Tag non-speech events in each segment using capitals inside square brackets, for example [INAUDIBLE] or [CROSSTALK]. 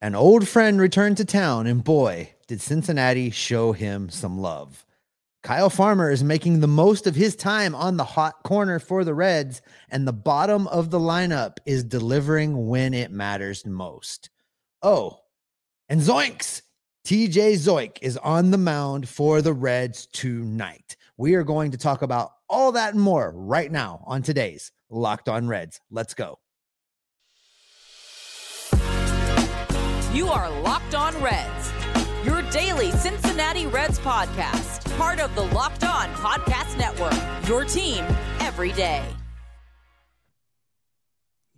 An old friend returned to town, and boy, did Cincinnati show him some love. Kyle Farmer is making the most of his time on the hot corner for the Reds, and the bottom of the lineup is delivering when it matters most. Oh, and Zoinks! TJ Zeuch is on the mound for the Reds tonight. We are going to talk about all that and more right now on today's Locked On Reds. Let's go. You are Locked On Reds, your daily Cincinnati Reds podcast, part of the Locked On Podcast Network, your team every day.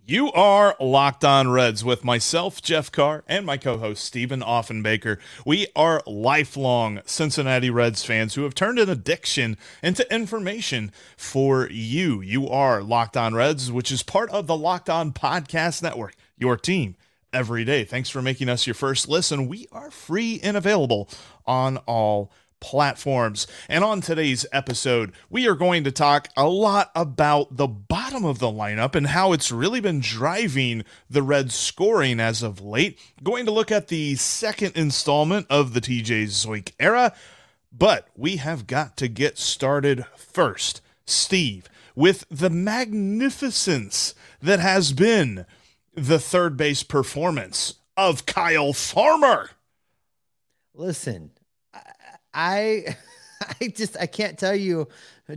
You are Locked On Reds with myself, Jeff Carr, and my co host, Stephen Offenbaker. We are lifelong Cincinnati Reds fans who have turned an addiction into information for you. You are Locked On Reds, which is part of the Locked On Podcast Network, your team every day. Thanks for making us your first listen. We are free and available on all platforms. And on today's episode, we are going to talk a lot about the bottom of the lineup and how it's really been driving the Reds scoring as of late. Going to look at the second installment of the TJ Zeuch era, but we have got to get started first. Steve, with the magnificence that has been the third base performance of Kyle Farmer. Listen, I [LAUGHS] I just I can't tell you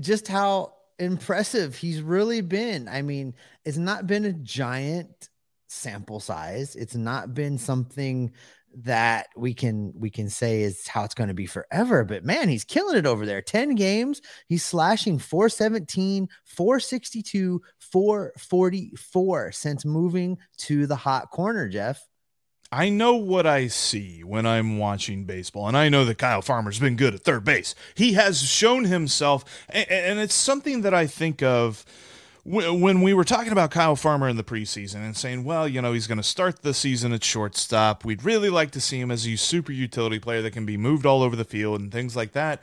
just how impressive he's really been. I mean, it's not been a giant sample size. It's not been something that we can we can say is how it's going to be forever but man he's killing it over there 10 games he's slashing 417 462 444 since moving to the hot corner jeff I know what I see when I'm watching baseball, and I know that Kyle Farmer's been good at third base. He has shown himself, and, it's something that I think of when we were talking about Kyle Farmer in the preseason and saying, well, you know, he's going to start the season at shortstop. We'd really like to see him as a super utility player that can be moved all over the field and things like that.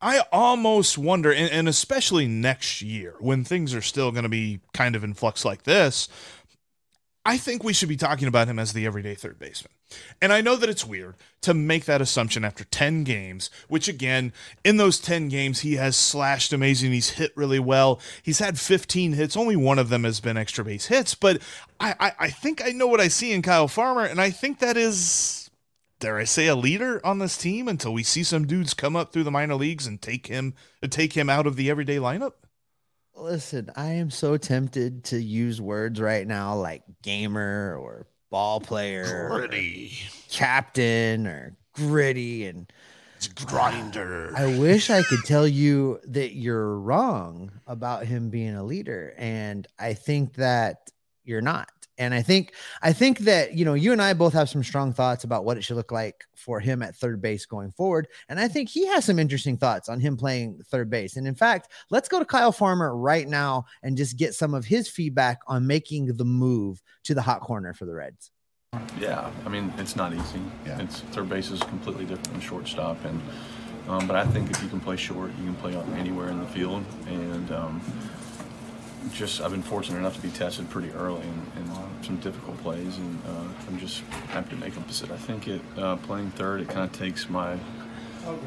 I almost wonder, and, and especially next year when things are still going to be kind of in flux like this, I think we should be talking about him as the everyday third baseman. And I know that it's weird to make that assumption after 10 games, which again, in those 10 games, he has slashed amazing. He's hit really well. He's had 15 hits. Only one of them has been extra base hits. But I, I, I think I know what I see in Kyle Farmer. And I think that is, dare I say, a leader on this team until we see some dudes come up through the minor leagues and take him, take him out of the everyday lineup. Listen, I am so tempted to use words right now like gamer or ball player, gritty, or captain, or gritty, and grinder. I wish I could tell you that you're wrong about him being a leader, and I think that you're not. And I think I think that you know you and I both have some strong thoughts about what it should look like for him at third base going forward. And I think he has some interesting thoughts on him playing third base. And in fact, let's go to Kyle Farmer right now and just get some of his feedback on making the move to the hot corner for the Reds. Yeah, I mean it's not easy. Yeah. It's third base is completely different than shortstop, and um, but I think if you can play short, you can play anywhere in the field, and um, just I've been fortunate enough to be tested pretty early in, in some difficult plays, and uh, I'm just happy to make them. I think it uh, playing third, it kind of takes my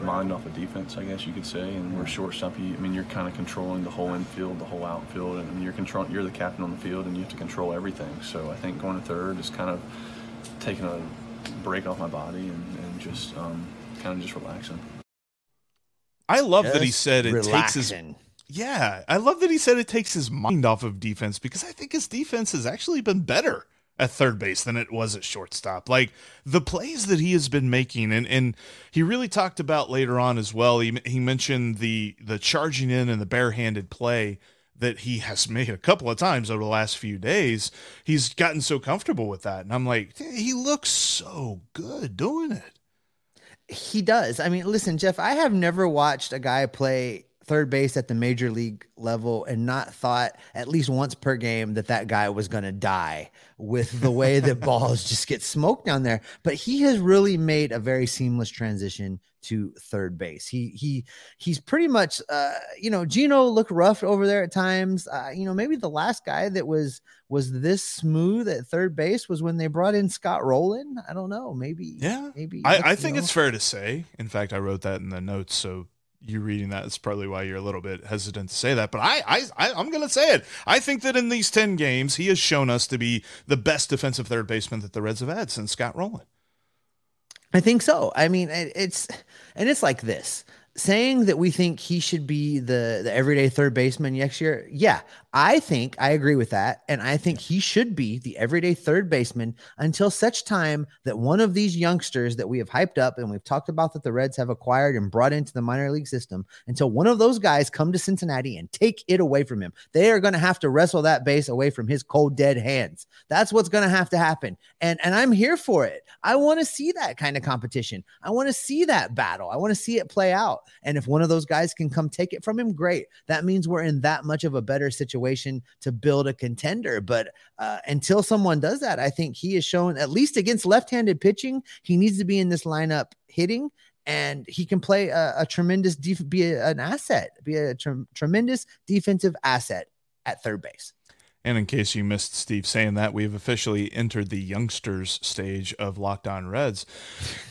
mind off of defense, I guess you could say. And we're shortstop. You, I mean, you're kind of controlling the whole infield, the whole outfield, and I mean, you're control. You're the captain on the field, and you have to control everything. So I think going to third is kind of taking a break off my body and, and just um, kind of just relaxing. I love just that he said it relaxing. takes his yeah, I love that he said it takes his mind off of defense because I think his defense has actually been better at third base than it was at shortstop. Like the plays that he has been making, and and he really talked about later on as well. He he mentioned the the charging in and the barehanded play that he has made a couple of times over the last few days. He's gotten so comfortable with that, and I'm like, he looks so good doing it. He does. I mean, listen, Jeff, I have never watched a guy play third base at the major league level and not thought at least once per game that that guy was going to die with the way that [LAUGHS] balls just get smoked down there. But he has really made a very seamless transition to third base. He he he's pretty much uh you know Geno looked rough over there at times. Uh, you know maybe the last guy that was was this smooth at third base was when they brought in Scott Rolen. I don't know. Maybe yeah. Maybe I, I think know. it's fair to say. In fact, I wrote that in the notes. So you reading that is probably why you're a little bit hesitant to say that. But I, I, I I'm going to say it. I think that in these ten games, he has shown us to be the best defensive third baseman that the Reds have had since Scott Rolen. I think so. I mean, it's and it's like this saying that we think he should be the the everyday third baseman next year. Yeah, I think I agree with that. And I think he should be the everyday third baseman until such time that one of these youngsters that we have hyped up and we've talked about that the Reds have acquired and brought into the minor league system, until one of those guys come to Cincinnati and take it away from him. They are going to have to wrestle that base away from his cold, dead hands. That's what's going to have to happen. And, and I'm here for it. I want to see that kind of competition. I want to see that battle. I want to see it play out. And if one of those guys can come take it from him, great. That means we're in that much of a better situation situation to build a contender. But uh, until someone does that, I think he has shown, at least against left handed pitching, he needs to be in this lineup hitting and he can play a, a tremendous def- be a, an asset, be a tre- tremendous defensive asset at third base. And in case you missed Steve saying that, we've officially entered the youngsters stage of Locked On Reds.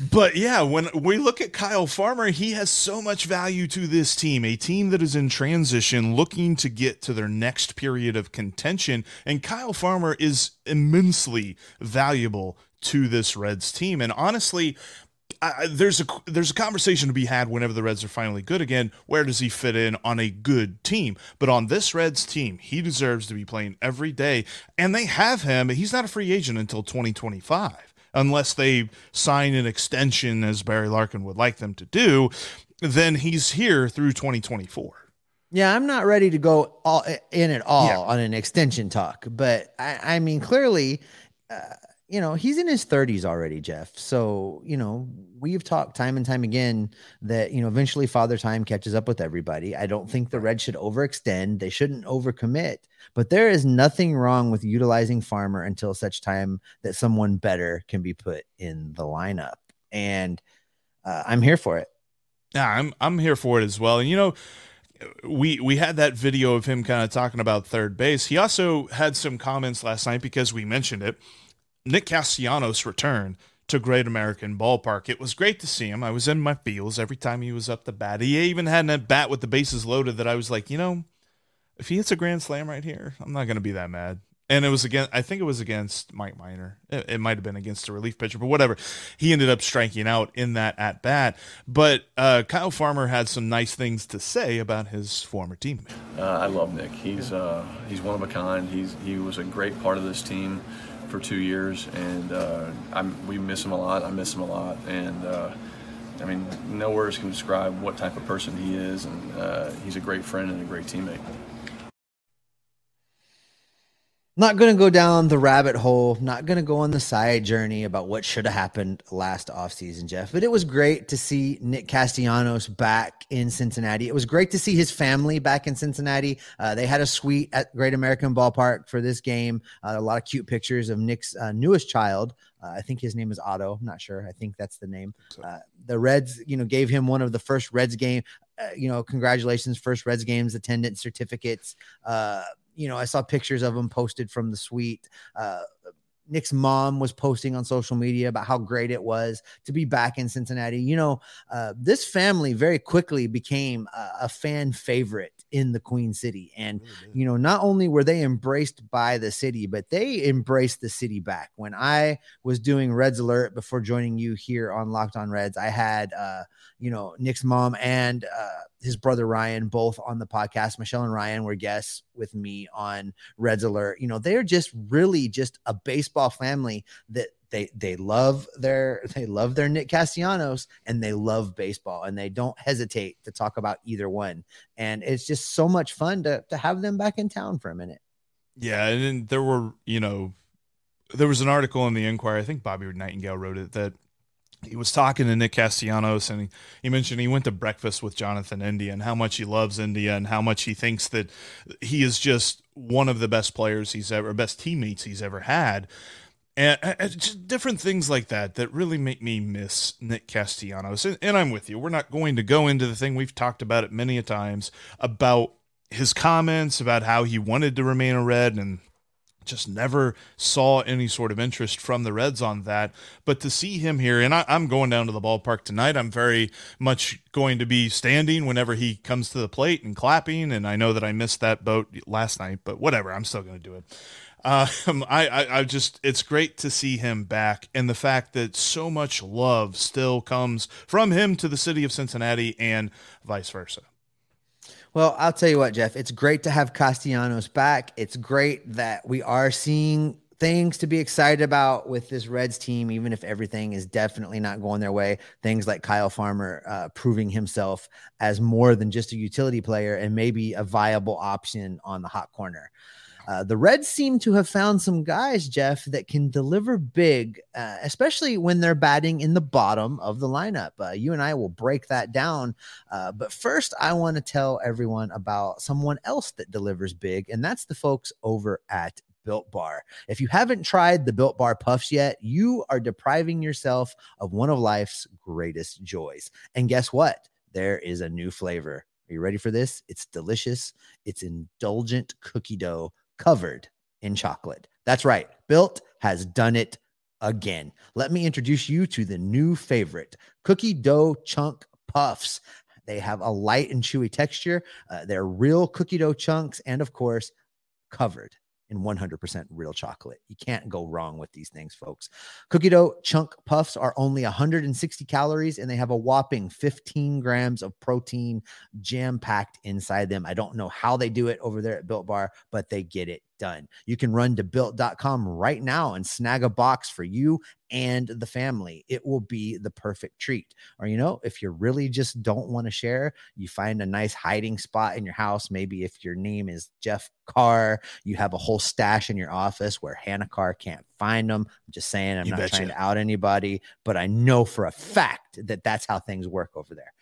But yeah, when we look at Kyle Farmer, he has so much value to this team, a team that is in transition, looking to get to their next period of contention. And Kyle Farmer is immensely valuable to this Reds team. And honestly, I, there's a there's a conversation to be had whenever the Reds are finally good again. Where does he fit in on a good team? But on this Reds team, he deserves to be playing every day, and they have him. He's not a free agent until 2025, unless they sign an extension, as Barry Larkin would like them to do. Then he's here through 2024. Yeah, I'm not ready to go all in at all yeah. on an extension talk, but I, I mean, clearly. Uh, you know, he's in his 30s already, Jeff. So, you know, we've talked time and time again that, you know, eventually father time catches up with everybody. I don't think the Reds should overextend. They shouldn't overcommit, but there is nothing wrong with utilizing Farmer until such time that someone better can be put in the lineup. And uh, I'm here for it. Yeah, I'm I'm here for it as well. And you know, we we had that video of him kind of talking about third base. He also had some comments last night because we mentioned it Nick Castellanos' return to Great American Ballpark. It was great to see him. I was in my feels every time he was up the bat. He even had a bat with the bases loaded that I was like, you know, if he hits a grand slam right here, I'm not going to be that mad. And it was against, I think it was against Mike Minor. It, it might have been against a relief pitcher, but whatever. He ended up striking out in that at bat. But uh, Kyle Farmer had some nice things to say about his former teammate. Uh, I love Nick. He's uh, he's one of a kind. He's he was a great part of this team for two years, and uh, we miss him a lot. I miss him a lot, and uh, I mean, no words can describe what type of person he is, and uh, he's a great friend and a great teammate not going to go down the rabbit hole, not going to go on the side journey about what should have happened last offseason, Jeff. But it was great to see Nick Castellanos back in Cincinnati. It was great to see his family back in Cincinnati. Uh, they had a suite at Great American Ballpark for this game. Uh, a lot of cute pictures of Nick's uh, newest child. Uh, I think his name is Otto. I'm not sure. I think that's the name. Uh, the Reds, you know, gave him one of the first Reds game. Uh, you know, congratulations, first Reds games attendance certificates you know, I saw pictures of him posted from the suite. Uh, Nick's mom was posting on social media about how great it was to be back in Cincinnati. You know, uh, this family very quickly became a, a, fan favorite in the Queen City. And, you know, not only were they embraced by the city, but they embraced the city back. When I was doing Reds Alert before joining you here on Locked on Reds, I had, uh, you know, Nick's mom and uh, his brother Ryan both on the podcast. Michelle and Ryan were guests with me on Reds Alert. You know, they're just really just a baseball family that they they love their [LAUGHS] they love their Nick Castellanos and they love baseball and they don't hesitate to talk about either one. And it's just so much fun to to have them back in town for a minute. Yeah, and then there were, you know, there was an article in the Enquirer, I think Bobby Nightengale wrote it, that he was talking to Nick Castellanos and he, he, mentioned he went to breakfast with Jonathan India and how much he loves India and how much he thinks that he is just one of the best players he's ever, best teammates he's ever had. And, and just different things like that that really make me miss Nick Castellanos. And, and I'm with you. We're not going to go into the thing we've talked about it many a times about his comments about how he wanted to remain a red and just never saw any sort of interest from the Reds on that. But to see him here, and I, am going down to the ballpark tonight. I'm very much going to be standing whenever he comes to the plate and clapping. And I know that I missed that boat last night, but whatever. I'm still going to do it. Um, [LAUGHS] I, I, I just, it's great to see him back, and the fact that so much love still comes from him to the city of Cincinnati and vice versa. Well, I'll tell you what, Jeff, it's great to have Castellanos back. It's great that we are seeing things to be excited about with this Reds team, even if everything is definitely not going their way. Things like Kyle Farmer uh, proving himself as more than just a utility player and maybe a viable option on the hot corner. Uh, the Reds seem to have found some guys, Jeff, that can deliver big, uh, especially when they're batting in the bottom of the lineup. Uh, you and I will break that down. Uh, but first, I want to tell everyone about someone else that delivers big, and that's the folks over at Built Bar. If you haven't tried the Built Bar Puffs yet, you are depriving yourself of one of life's greatest joys. And guess what? There is a new flavor. Are you ready for this? It's delicious. It's indulgent cookie dough covered in chocolate. That's right. Built has done it again. Let me introduce you to the new favorite cookie dough chunk puffs. They have a light and chewy texture. Uh, they're real cookie dough chunks and, of course, covered in 100% real chocolate. You can't go wrong with these things, folks. Cookie dough chunk puffs are only 160 calories and they have a whopping 15 grams of protein jam packed inside them. I don't know how they do it over there at Built Bar, but they get it done. You can run to built.com right now and snag a box for you and the family. It will be the perfect treat. Or, you know, if you really just don't want to share, you find a nice hiding spot in your house. Maybe if your name is Jeff Carr, you have a whole stash in your office where Hannah Carr can't find them. I'm just saying, I'm you not trying to out anybody, but I know for a fact that that's how things work over there.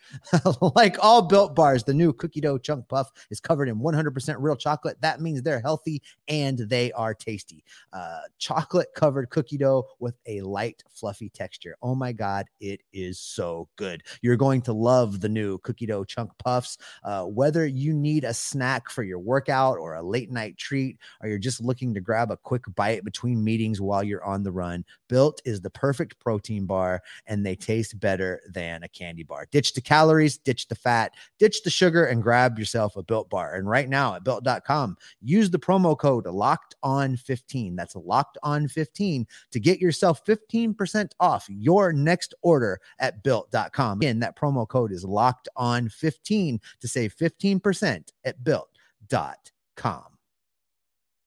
[LAUGHS] like all built bars, the new cookie dough chunk puff is covered in 100% real chocolate. That means they're healthy and they are tasty. Uh, chocolate covered cookie dough with a light, fluffy texture. Oh my God, it is so good. You're going to love the new cookie dough chunk puffs. Uh, whether you need a snack for your workout or a late night treat, or you're just looking to grab a quick bite between meetings while you're on the run, Built is the perfect protein bar and they taste better than a candy bar. Ditch the calories, ditch the fat, ditch the sugar, and grab yourself a built bar. And right now at built.com, use the promo code locked on 15. That's locked on 15 to get yourself 15% off your next order at built.com. Again, that promo code is locked on 15 to save 15% at built.com.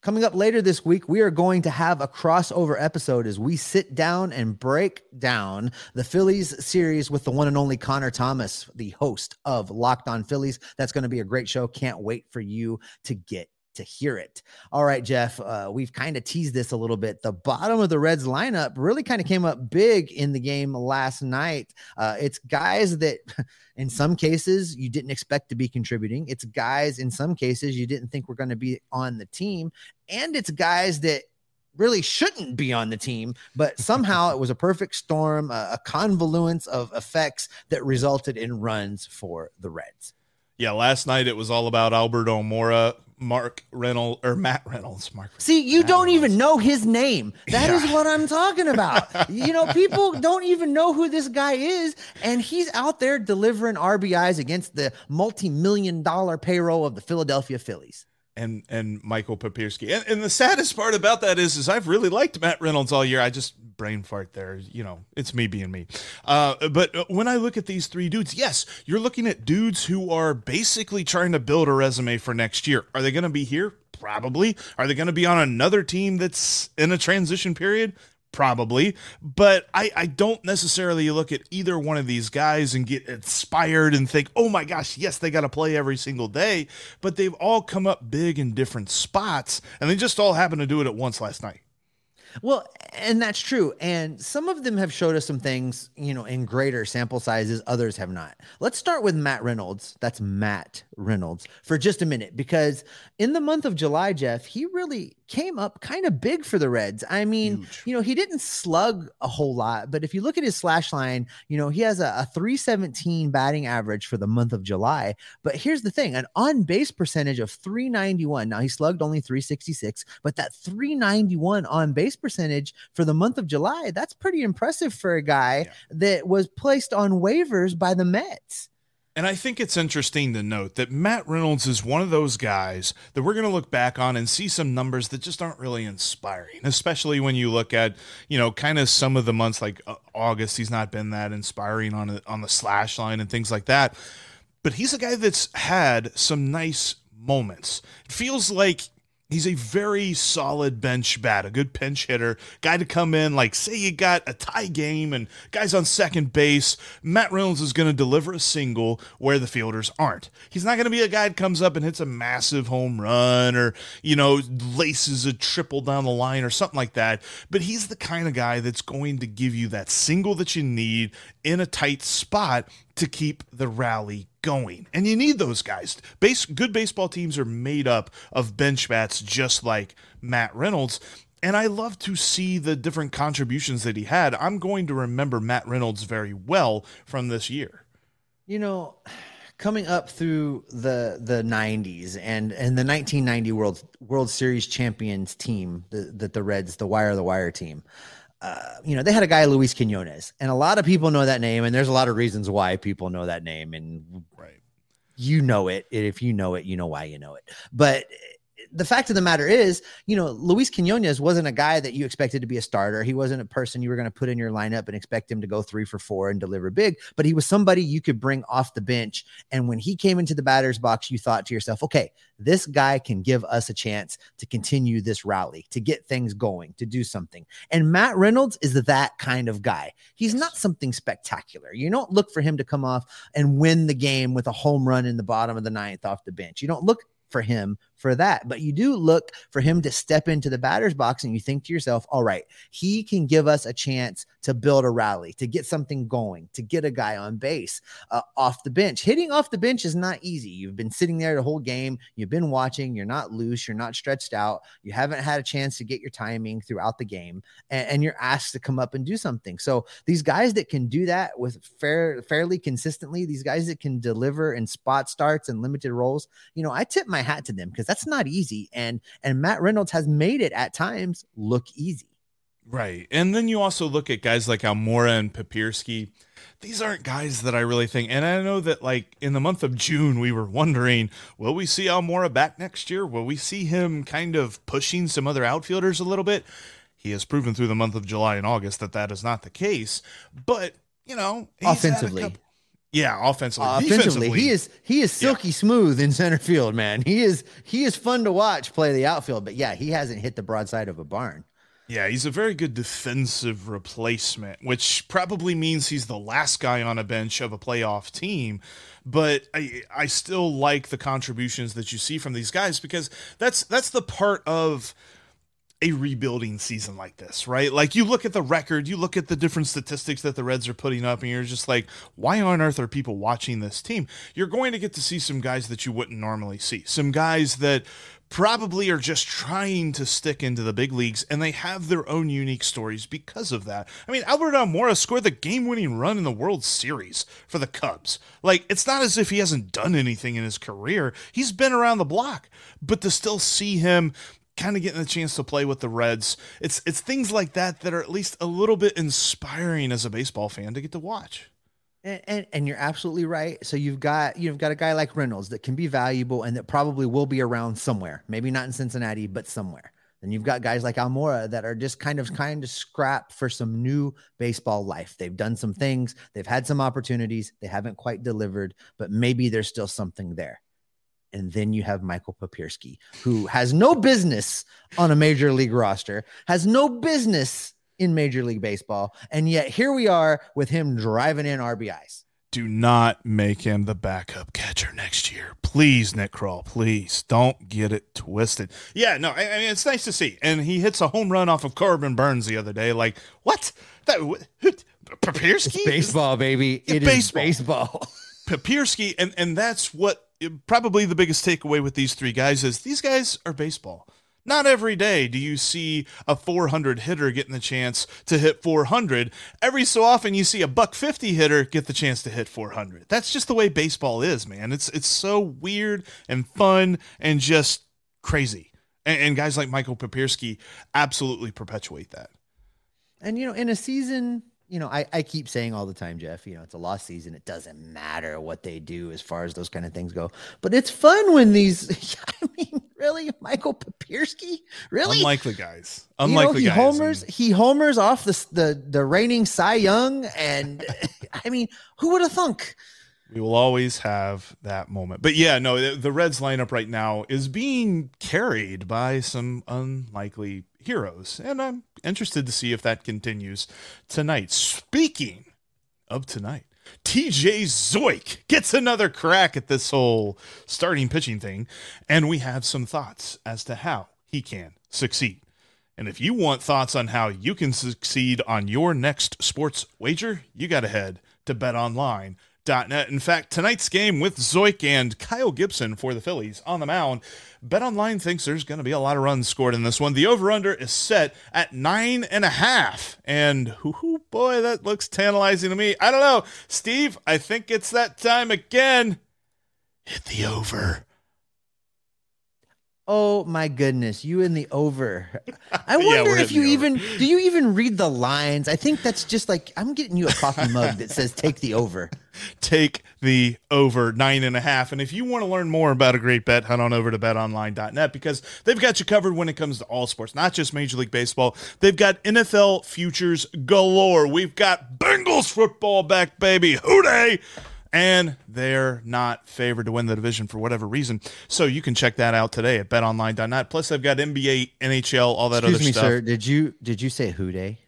Coming up later this week, we are going to have a crossover episode as we sit down and break down the Phillies series with the one and only Connor Thomas, the host of Locked On Phillies. That's going to be a great show. Can't wait for you to get to hear it. All right, Jeff, uh, we've kind of teased this a little bit. The bottom of the Reds lineup really kind of came up big in the game last night. Uh, it's guys that, [LAUGHS] in some cases, you didn't expect to be contributing. It's guys, in some cases, you didn't think were going to be on the team. And it's guys that really shouldn't be on the team, but somehow it was a perfect storm, a, convoluence of effects that resulted in runs for the Reds. Yeah, last night it was all about Albert Almora, Mark Reynolds or Matt Reynolds. Mark. See, you Matt don't Reynolds. even know his name. That is Yeah. what I'm talking about. [LAUGHS] you know, people don't even know who this guy is, and he's out there delivering RBIs against the multi-million dollar payroll of the Philadelphia Phillies. And and Michael Papierski. And, and the saddest part about that is, is I've really liked Matt Reynolds all year. I just brain fart there. You know, it's me being me. Uh, but when I look at these three dudes, yes, you're looking at dudes who are basically trying to build a resume for next year. Are they going to be here? Probably. Are they going to be on another team that's in a transition period? Probably, but I, I don't necessarily look at either one of these guys and get inspired and think, oh my gosh, yes, they got to play every single day. But they've all come up big in different spots, and they just all happened to do it at once last night. Well, and that's true. And some of them have showed us some things, you know, in greater sample sizes, others have not. Let's start with Matt Reynolds. That's Matt Reynolds for just a minute, because in the month of July, Jeff, he really came up kind of big for the Reds. I mean, Huge. you know, he didn't slug a whole lot, but if you look at his slash line, you know, he has a, a 317 batting average for the month of July. But here's the thing an on base percentage of 391. Now, he slugged only 366, but that 391 on base percentage for the month of July, that's pretty impressive for a guy Yeah. that was placed on waivers by the Mets. And I think it's interesting to note that Matt Reynolds is one of those guys that we're going to look back on and see some numbers that just aren't really inspiring, especially when you look at, you know, kind of some of the months like uh, August, he's not been that inspiring on a, on the slash line and things like that. But he's a guy that's had some nice moments. It feels like He's a very solid bench bat, a good pinch hitter, guy to come in. Like, say you got a tie game and guys on second base, Matt Reynolds is going to deliver a single where the fielders aren't. He's not going to be a guy that comes up and hits a massive home run or, you know, laces a triple down the line or something like that. But he's the kind of guy that's going to give you that single that you need in a tight spot to keep the rally going. And you need those guys. Base good baseball teams are made up of bench bats just like Matt Reynolds. And I love to see the different contributions that he had. I'm going to remember Matt Reynolds very well from this year. You know, coming up through the the 90s and and the 1990 World World Series champions team, the, the the Reds, the wire the wire team. Uh, you know, they had a guy Luis Quinones, and a lot of people know that name, and there's a lot of reasons why people know that name, and Right. you know it. If you know it, you know why you know it. But the fact of the matter is, you know, Luis Quinones wasn't a guy that you expected to be a starter. He wasn't a person you were going to put in your lineup and expect him to go three for four and deliver big, but he was somebody you could bring off the bench. And when he came into the batter's box, you thought to yourself, okay, this guy can give us a chance to continue this rally, to get things going, to do something. And Matt Reynolds is that kind of guy. He's not something spectacular. You don't look for him to come off and win the game with a home run in the bottom of the ninth off the bench. You don't look for him for that, but you do look for him to step into the batter's box and you think to yourself, all right, he can give us a chance to build a rally, to get something going, to get a guy on base uh, off the bench. Hitting off the bench is not easy. You've been sitting there the whole game, you've been watching, you're not loose, you're not stretched out, you haven't had a chance to get your timing throughout the game, and, and you're asked to come up and do something. So these guys that can do that with fair, fairly consistently, these guys that can deliver in spot starts and limited roles, you know, I tip my hat to them because that's not easy. And and Matt Reynolds has made it at times look easy. Right. And then you also look at guys like Almora and Papierski. These aren't guys that I really think. And I know that, like, in the month of June, we were wondering will we see Almora back next year? Will we see him kind of pushing some other outfielders a little bit? He has proven through the month of July and August that that is not the case. But, you know, he's had a Offensively. couple- Yeah, offensively. Uh, offensively, he is he is silky smooth in center field, man. He is he is fun to watch play the outfield, but yeah, he hasn't hit the broadside of a barn. Yeah, he's a very good defensive replacement, which probably means he's the last guy on a bench of a playoff team. But I I still like the contributions that you see from these guys because that's that's the part of a rebuilding season like this, right? Like you look at the record, you look at the different statistics that the Reds are putting up, and you're just like, why on earth are people watching this team? You're going to get to see some guys that you wouldn't normally see, some guys that probably are just trying to stick into the big leagues and they have their own unique stories because of that. I mean, Albert Almora scored the game-winning run in the World Series for the Cubs. Like it's not as if he hasn't done anything in his career. He's been around the block, but to still see him kind of getting a chance to play with the Reds. It's it's things like that that are at least a little bit inspiring as a baseball fan to get to watch. And, and, and, you're absolutely right. So you've got you've got a guy like Reynolds that can be valuable and that probably will be around somewhere. Maybe not in Cincinnati, but somewhere. Then you've got guys like Almora that are just kind of kind of scrap for some new baseball life. They've done some things, they've had some opportunities, they haven't quite delivered, but maybe there's still something there. And then you have Michael Papierski, who has no business on a major league roster, has no business in Major League Baseball. And yet here we are with him driving in RBIs. Do not make him the backup catcher next year. Please, Nick Krall. please don't get it twisted. Yeah, no, I, I mean, it's nice to see. And he hits a home run off of Corbin Burnes the other day. Like, what? That, who? It's baseball, baby. It baseball. is baseball. [LAUGHS] Papierski, and, and that's what probably the biggest takeaway with these three guys is these guys are baseball. Not every day do you see a 400 hitter getting the chance to hit 400. Every so often you see a buck 50 hitter get the chance to hit 400. That's just the way baseball is, man. It's it's so weird and fun and just crazy. And, and guys like Michael Papierski absolutely perpetuate that. And you know, in a season you know, I, I keep saying all the time, Jeff, you know, it's a lost season. It doesn't matter what they do as far as those kind of things go. But it's fun when these, [LAUGHS] I mean, really, Michael Papierski? Really? Unlikely guys. Unlikely you know, he guys. homers, and... he homers off the, the, the reigning Cy Young. And [LAUGHS] I mean, who would have thunk? We will always have that moment. But yeah, no, the, Reds lineup right now is being carried by some unlikely heroes. And I'm interested to see if that continues tonight. Speaking of tonight, TJ Zeuch gets another crack at this whole starting pitching thing, and we have some thoughts as to how he can succeed. And if you want thoughts on how you can succeed on your next sports wager, you got to head to BetOnline net. In fact, tonight's game with Zeuch and Kyle Gibson for the Phillies on the mound, BetOnline thinks there's going to be a lot of runs scored in this one. The over/under is set at nine and a half, and whoo, boy, that looks tantalizing to me. I don't know, Steve. I think it's that time again. Hit the over. Oh my goodness, you in the over. I wonder yeah, if you even do you even read the lines? I think that's just like I'm getting you a coffee mug that says take the over. [LAUGHS] Take the over nine and a half. And if you want to learn more about a great bet, head on over to betonline.net because they've got you covered when it comes to all sports, not just Major League Baseball. They've got NFL futures galore. We've got Bengals football back, baby. Who Dey! And they're not favored to win the division for whatever reason. So you can check that out today at betonline.net. Plus, they've got NBA, NHL, all that other. Excuse other me, stuff. sir. Did you did you say who dey?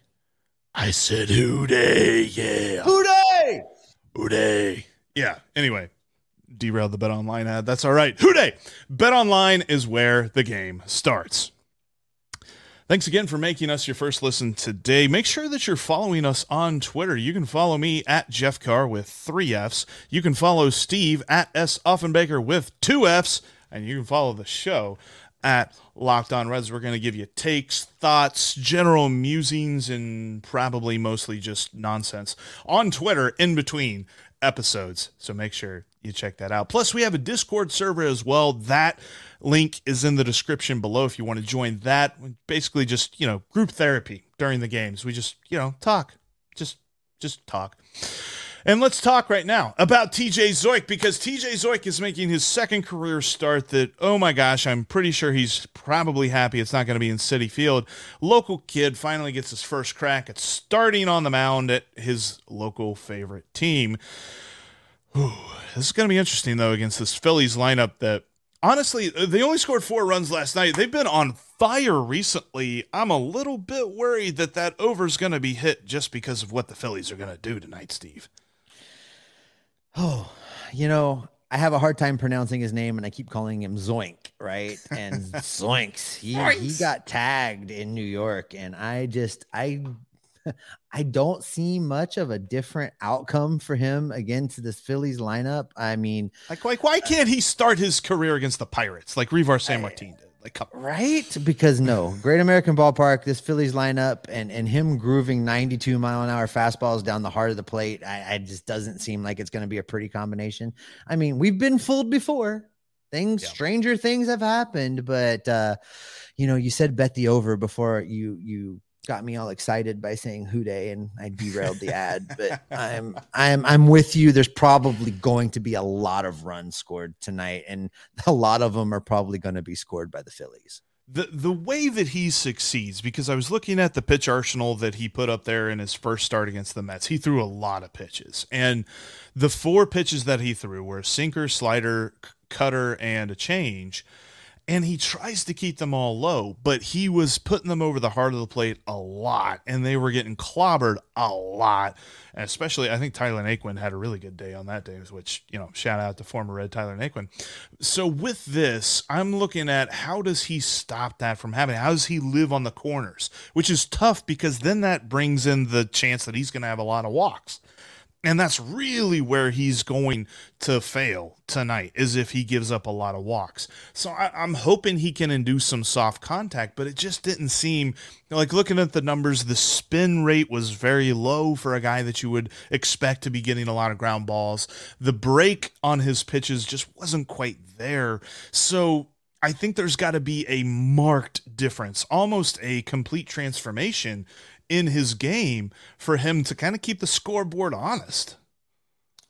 I said who dey, yeah. Who Dey? Who Dey. Yeah. Anyway, derailed the BetOnline ad. That's all right. Who Dey. Bet Online is where the game starts. Thanks again for making us your first listen today. Make sure that you're following us on Twitter. You can follow me at Jeff Carr with three F's. You can follow Steve at S. Offenbaker with two F's. And you can follow the show at Locked On Reds. We're going to give you takes, thoughts, general musings, and probably mostly just nonsense on Twitter in between episodes. So make sure you check that out. Plus, we have a Discord server as well. That link is in the description below if you want to join that. Basically, just you know, group therapy during the games. We just you know talk, just just talk. And let's talk right now about TJ Zeuch because TJ Zeuch is making his second career start that, oh my gosh, I'm pretty sure he's probably happy it's not going to be in Citi Field. Local kid finally gets his first crack at starting on the mound at his local favorite team. Ooh, this is going to be interesting though against this Phillies lineup that honestly they only scored four runs last night. They've been on fire recently. I'm a little bit worried that that over is going to be hit just because of what the Phillies are going to do tonight, Steve. Oh, you know, I have a hard time pronouncing his name and I keep calling him Zoink, right? And [LAUGHS] Zoinks. He, he got tagged in New York and I just I [LAUGHS] I don't see much of a different outcome for him against this Phillies lineup. I mean, like, like why can't he start his career against the Pirates like Reiver Sanmartin did? Like, right? Because no, Great American Ballpark, this Phillies lineup, and and him grooving 92 mile an hour fastballs down the heart of the plate, I, I just doesn't seem like it's going to be a pretty combination. I mean, we've been fooled before. Things, yeah. stranger things have happened, but uh, you know, you said bet the over before you you got me all excited by saying Who Dey and I derailed the ad. [LAUGHS] But I'm I'm I'm with you. There's probably going to be a lot of runs scored tonight, and [LAUGHS] a lot of them are probably going to be scored by the Phillies. The the way that he succeeds, because I was looking at the pitch arsenal that he put up there in his first start against the Mets. He threw a lot of pitches. And the four pitches that he threw were sinker, slider, cutter, and a change and he tries to keep them all low, but he was putting them over the heart of the plate a lot, and they were getting clobbered a lot. And especially, I think Tyler Naquin had a really good day on that day, which you know, shout out to former Red Tyler Naquin. So with this, I'm looking at how does he stop that from happening? How does he live on the corners, which is tough because then that brings in the chance that he's going to have a lot of walks. And that's really where he's going to fail tonight, is if he gives up a lot of walks. So I, am hoping he can induce some soft contact, but it just didn't seem like looking at the numbers, the spin rate was very low for a guy that you would expect to be getting a lot of ground balls. The break on his pitches just wasn't quite there. So I think there's got to be a marked difference, almost a complete transformation in his game for him to kind of keep the scoreboard honest.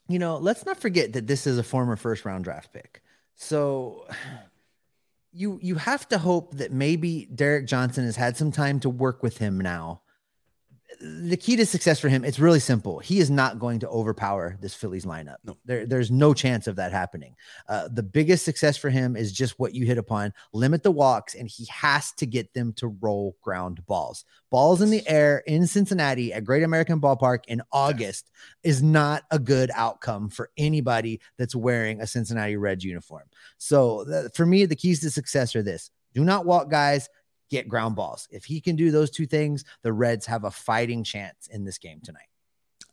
You know, let's not forget that this is a former first round draft pick. So [SIGHS] you you have to hope that maybe Derek Johnson has had some time to work with him now the key to success for him, it's really simple. He is not going to overpower this Phillies lineup. No. There, there's no chance of that happening. Uh, the biggest success for him is just what you hit upon limit the walks, and he has to get them to roll ground balls. Balls in the air in Cincinnati at Great American Ballpark in August is not a good outcome for anybody that's wearing a Cincinnati Reds uniform. So, the, for me, the keys to success are this do not walk guys get ground balls. If he can do those two things, the Reds have a fighting chance in this game tonight.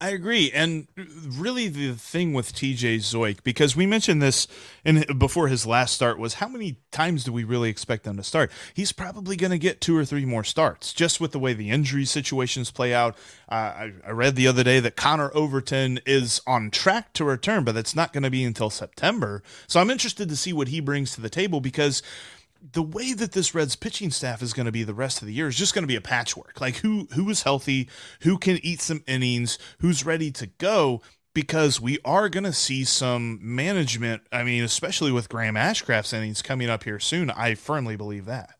I agree. And really the thing with TJ Zeuch, because we mentioned this in before his last start was how many times do we really expect them to start? He's probably going to get two or three more starts just with the way the injury situations play out. Uh, I, I read the other day that Connor Overton is on track to return, but it's not going to be until September. So I'm interested to see what he brings to the table because – the way that this Reds pitching staff is going to be the rest of the year is just going to be a patchwork. Like who who is healthy, who can eat some innings, who's ready to go because we are going to see some management. I mean, especially with Graham Ashcraft's innings coming up here soon. I firmly believe that.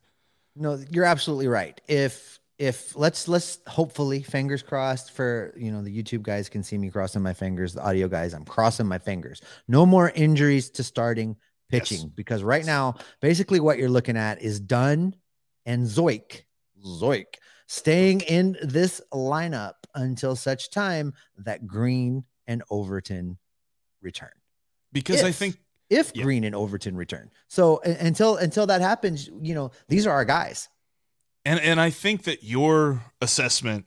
No, you're absolutely right. If if let's let's hopefully fingers crossed for you know the YouTube guys can see me crossing my fingers, the audio guys, I'm crossing my fingers. No more injuries to starting pitching yes. because right now, basically what you're looking at is Dunn and Zeuch, Zeuch staying in this lineup until such time that Greene and Overton return. Because if, I think if yeah. Greene and Overton return. So until until that happens, you know, these are our guys. And and I think that your assessment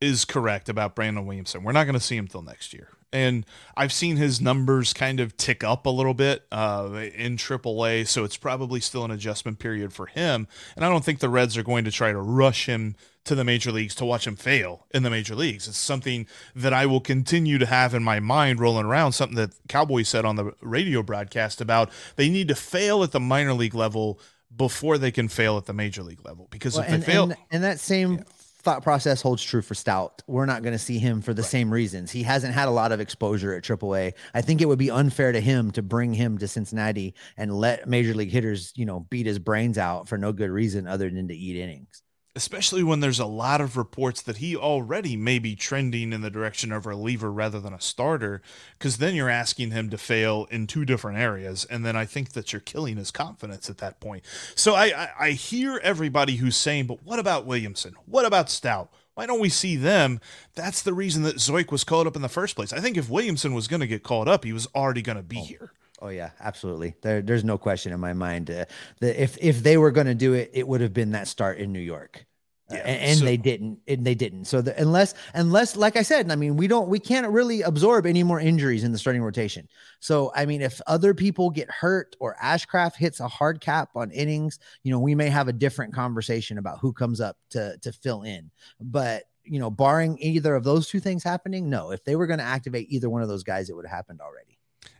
is correct about Brandon Williamson. We're not going to see him till next year and I've seen his numbers kind of tick up a little bit uh, in AAA, so it's probably still an adjustment period for him. And I don't think the Reds are going to try to rush him to the major leagues to watch him fail in the major leagues. It's something that I will continue to have in my mind rolling around. Something that Cowboy said on the radio broadcast about they need to fail at the minor league level before they can fail at the major league level because well, if and, they fail, and, and that same. Yeah thought process holds true for Stoudt. We're not going to see him for the right. same reasons. He hasn't had a lot of exposure at AAA. I think it would be unfair to him to bring him to Cincinnati and let major league hitters, you know, beat his brains out for no good reason other than to eat innings. Especially when there's a lot of reports that he already may be trending in the direction of a reliever rather than a starter, because then you're asking him to fail in two different areas, and then I think that you're killing his confidence at that point. So I, I, I hear everybody who's saying, but what about Williamson? What about Stoudt? Why don't we see them? That's the reason that Zeuch was called up in the first place. I think if Williamson was going to get called up, he was already going to be oh. here. Oh yeah, absolutely. There, there's no question in my mind uh, that if if they were going to do it, it would have been that start in New York. Yeah, and, and so, they didn't and they didn't. So the, unless unless like i said i mean we don't we can't really absorb any more injuries in the starting rotation. So i mean if other people get hurt or ashcraft hits a hard cap on innings you know we may have a different conversation about who comes up to to fill in. But you know barring either of those two things happening no. If they were going to activate either one of those guys it would have happened already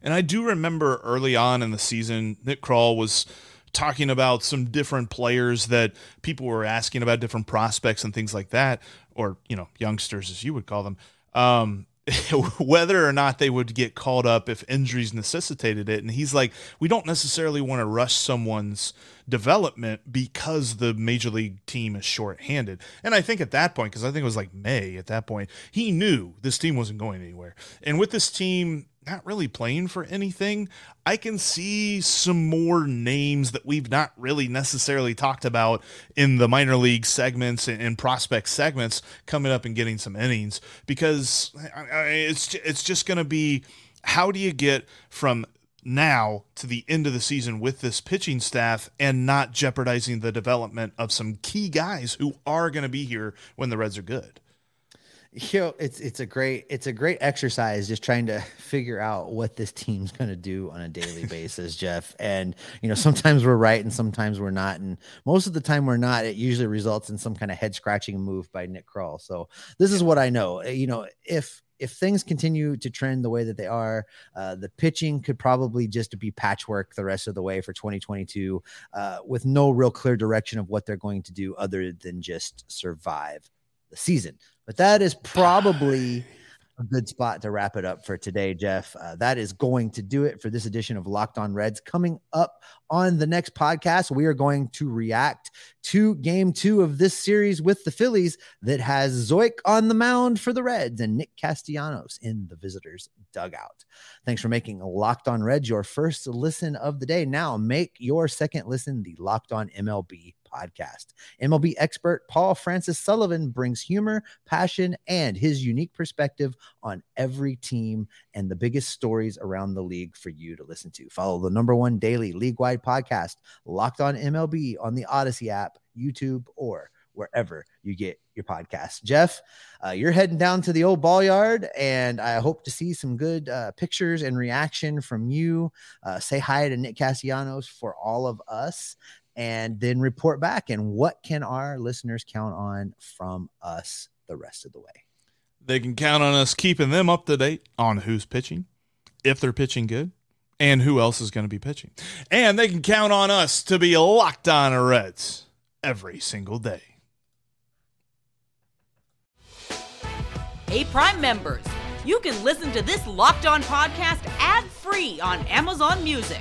and I do remember early on in the season, Nick Krall was talking about some different players that people were asking about different prospects and things like that, or you know, youngsters as you would call them. Um, [LAUGHS] whether or not they would get called up if injuries necessitated it. And he's like, we don't necessarily want to rush someone's development because the major league team is shorthanded. And I think at that point, because I think it was like May at that point, he knew this team wasn't going anywhere. And with this team not really playing for anything, I can see some more names that we've not really necessarily talked about in the minor league segments and, prospect segments coming up and getting some innings. Because it's it's just going to be how do you get from now to the end of the season with this pitching staff and not jeopardizing the development of some key guys who are going to be here when the Reds are good you know it's it's a great it's a great exercise just trying to [LAUGHS] figure out what this team's going to do on a daily [LAUGHS] basis jeff. And you know sometimes we're right and sometimes we're not. And most of the time we're not it usually results in some kind of head scratching move by nick krall so this is what i know. Eh, you know if if things continue to trend the way that they are, uh, the pitching could probably just be patchwork the rest of the way for 2022, uh, with no real clear direction of what they're going to do other than just survive the season. But that is [SIGHS] probably a good spot to wrap it up for today, Jeff. Uh, that is going to do it for this edition of Locked On Reds. Coming up on the next podcast, we are going to react to game two of this series with the Phillies that has Zeuch on the mound for the Reds and Nick Castellanos in the visitors' dugout. Thanks for making Locked On Reds your first listen of the day. Now make your second listen the Locked On MLB podcast. MLB expert Paul Francis Sullivan brings humor, passion, and his unique perspective on every team and the biggest stories around the league for you to listen to. Follow the number one daily league wide podcast, Locked on MLB, on the Odyssey app, YouTube, or wherever you get your podcast. Jeff, uh, you're heading down to the old ball yard, and I hope to see some good uh, pictures and reaction from you. Uh, say hi to Nick Castellanos for all of us and then report back. And what can our listeners count on from us the rest of the way? They can count on us keeping them up to date on who's pitching, if they're pitching good, and who else is going to be pitching. And they can count on us to be locked on Reds every single day. Hey, Prime members, you can listen to this locked on podcast ad free on Amazon Music.